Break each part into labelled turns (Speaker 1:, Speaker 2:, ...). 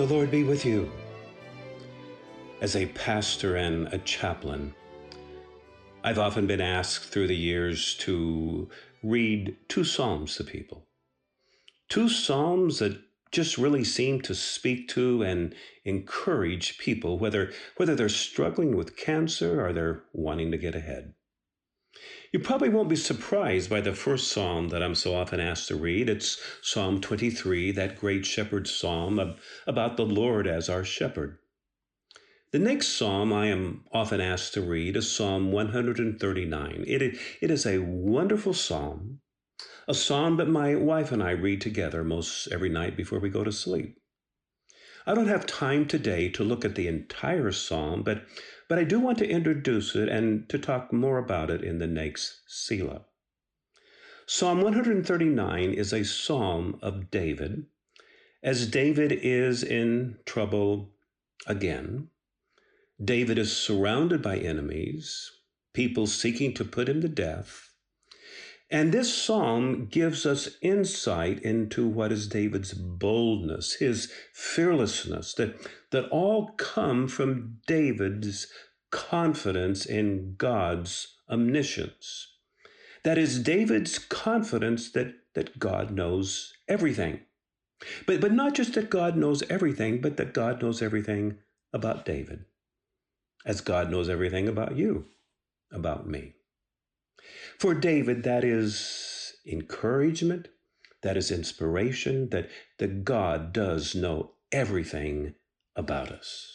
Speaker 1: The Lord be with you. As a pastor and a chaplain, I've often been asked through the years to read two Psalms to people. Two Psalms that just really seem to speak to and encourage people, whether, whether they're struggling with cancer or they're wanting to get ahead. You probably won't be surprised by the first psalm that I'm so often asked to read. It's Psalm 23, that great shepherd psalm about the Lord as our shepherd. The next psalm I am often asked to read is Psalm 139. It, it is a wonderful psalm, a psalm that my wife and I read together most every night before we go to sleep. I don't have time today to look at the entire psalm, but but I do want to introduce it and to talk more about it in the next Selah. Psalm 139 is a psalm of David, as David is in trouble again. David is surrounded by enemies, people seeking to put him to death. And this psalm gives us insight into what is David's boldness, his fearlessness, that, that all come from David's confidence in God's omniscience. That is David's confidence that, that God knows everything. But, but not just that God knows everything, but that God knows everything about David, as God knows everything about you, about me. For David, that is encouragement, that is inspiration, that, that God does know everything about us.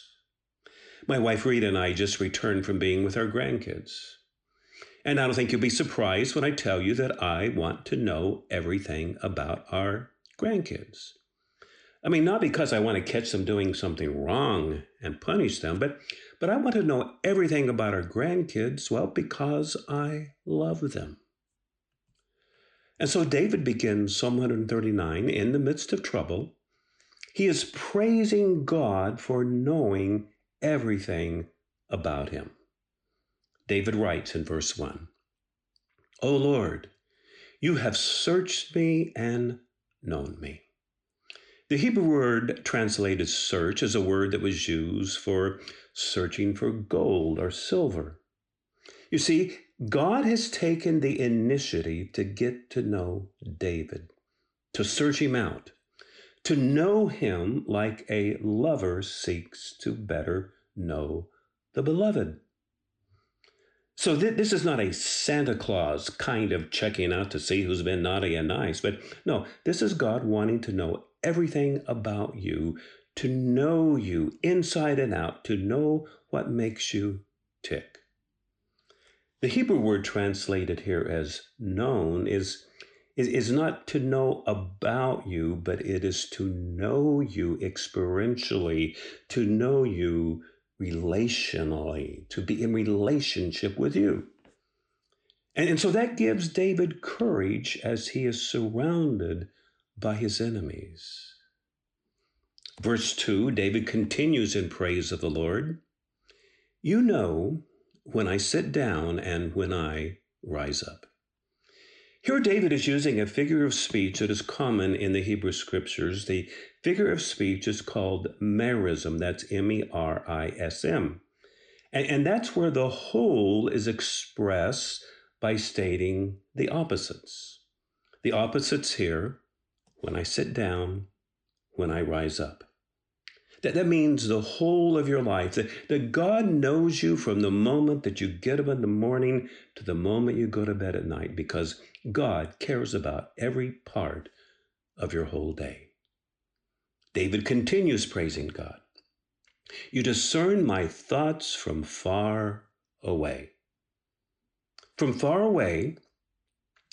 Speaker 1: My wife Rita and I just returned from being with our grandkids. And I don't think you'll be surprised when I tell you that I want to know everything about our grandkids. I mean, not because I want to catch them doing something wrong and punish them, but but I want to know everything about our grandkids, well, because I love them. And so David begins Psalm 139 in the midst of trouble. He is praising God for knowing everything about him. David writes in verse 1 O Lord, you have searched me and known me. The Hebrew word translated search is a word that was used for searching for gold or silver. You see, God has taken the initiative to get to know David, to search him out, to know him like a lover seeks to better know the beloved. So th- this is not a Santa Claus kind of checking out to see who's been naughty and nice, but no, this is God wanting to know everything about you to know you inside and out, to know what makes you tick. The Hebrew word translated here as known is, is, is not to know about you, but it is to know you experientially, to know you relationally, to be in relationship with you. And, and so that gives David courage as he is surrounded by his enemies. Verse 2, David continues in praise of the Lord. You know when I sit down and when I rise up. Here, David is using a figure of speech that is common in the Hebrew scriptures. The figure of speech is called merism. That's M E R I S M. And, and that's where the whole is expressed by stating the opposites. The opposites here when I sit down, when I rise up. That, that means the whole of your life. That, that God knows you from the moment that you get up in the morning to the moment you go to bed at night because God cares about every part of your whole day. David continues praising God. You discern my thoughts from far away. From far away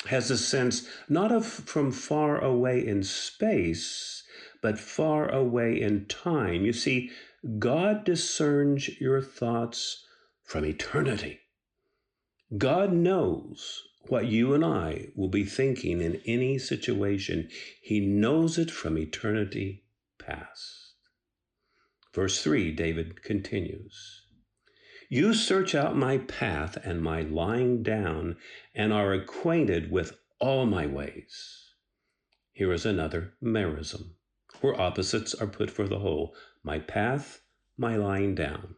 Speaker 1: has a sense not of from far away in space, but far away in time. You see, God discerns your thoughts from eternity. God knows what you and I will be thinking in any situation. He knows it from eternity past. Verse 3, David continues You search out my path and my lying down, and are acquainted with all my ways. Here is another merism where opposites are put for the whole, my path, my lying down.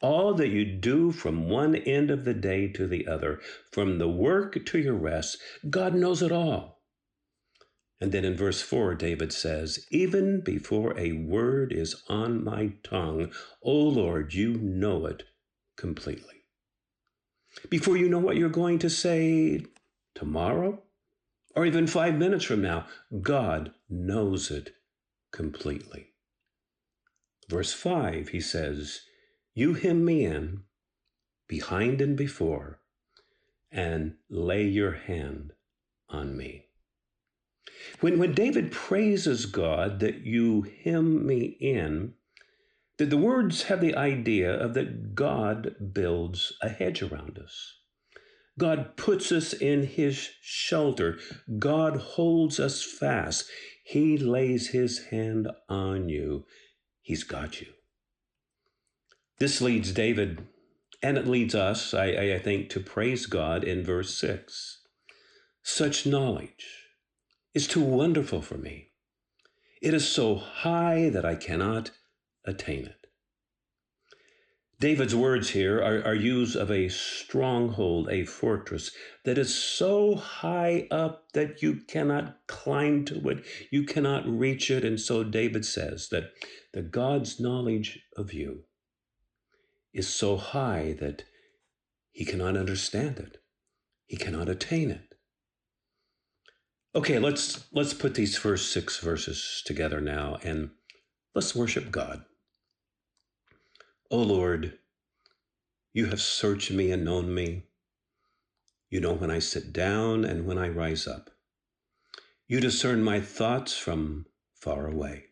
Speaker 1: All that you do from one end of the day to the other, from the work to your rest, God knows it all. And then in verse 4, David says, Even before a word is on my tongue, O Lord, you know it completely. Before you know what you're going to say tomorrow, or even five minutes from now, God knows it completely. Verse 5, he says, You hem me in, behind and before, and lay your hand on me. When, when David praises God that you hem me in, that the words have the idea of that God builds a hedge around us. God puts us in his shelter. God holds us fast. He lays his hand on you. He's got you. This leads David, and it leads us, I, I think, to praise God in verse 6. Such knowledge is too wonderful for me. It is so high that I cannot attain it. David's words here are, are of a stronghold, a fortress that is so high up that you cannot climb to it, you cannot reach it. And so David says that the God's knowledge of you is so high that he cannot understand it, he cannot attain it. Okay, let's let's put these first six verses together now and let's worship God. O Lord, you have searched me and known me. You know when I sit down and when I rise up. You discern my thoughts from far away.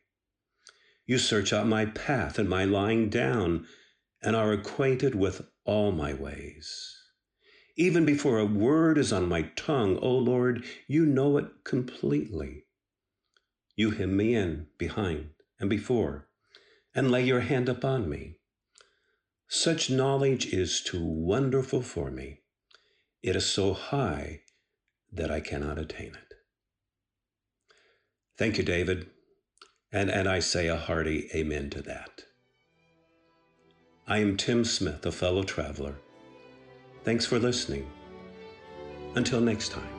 Speaker 1: You search out my path and my lying down and are acquainted with all my ways. Even before a word is on my tongue, O Lord, you know it completely. You hem me in behind and before, and lay your hand upon me. Such knowledge is too wonderful for me. It is so high that I cannot attain it. Thank you, David. And, and I say a hearty amen to that. I am Tim Smith, a fellow traveler. Thanks for listening. Until next time.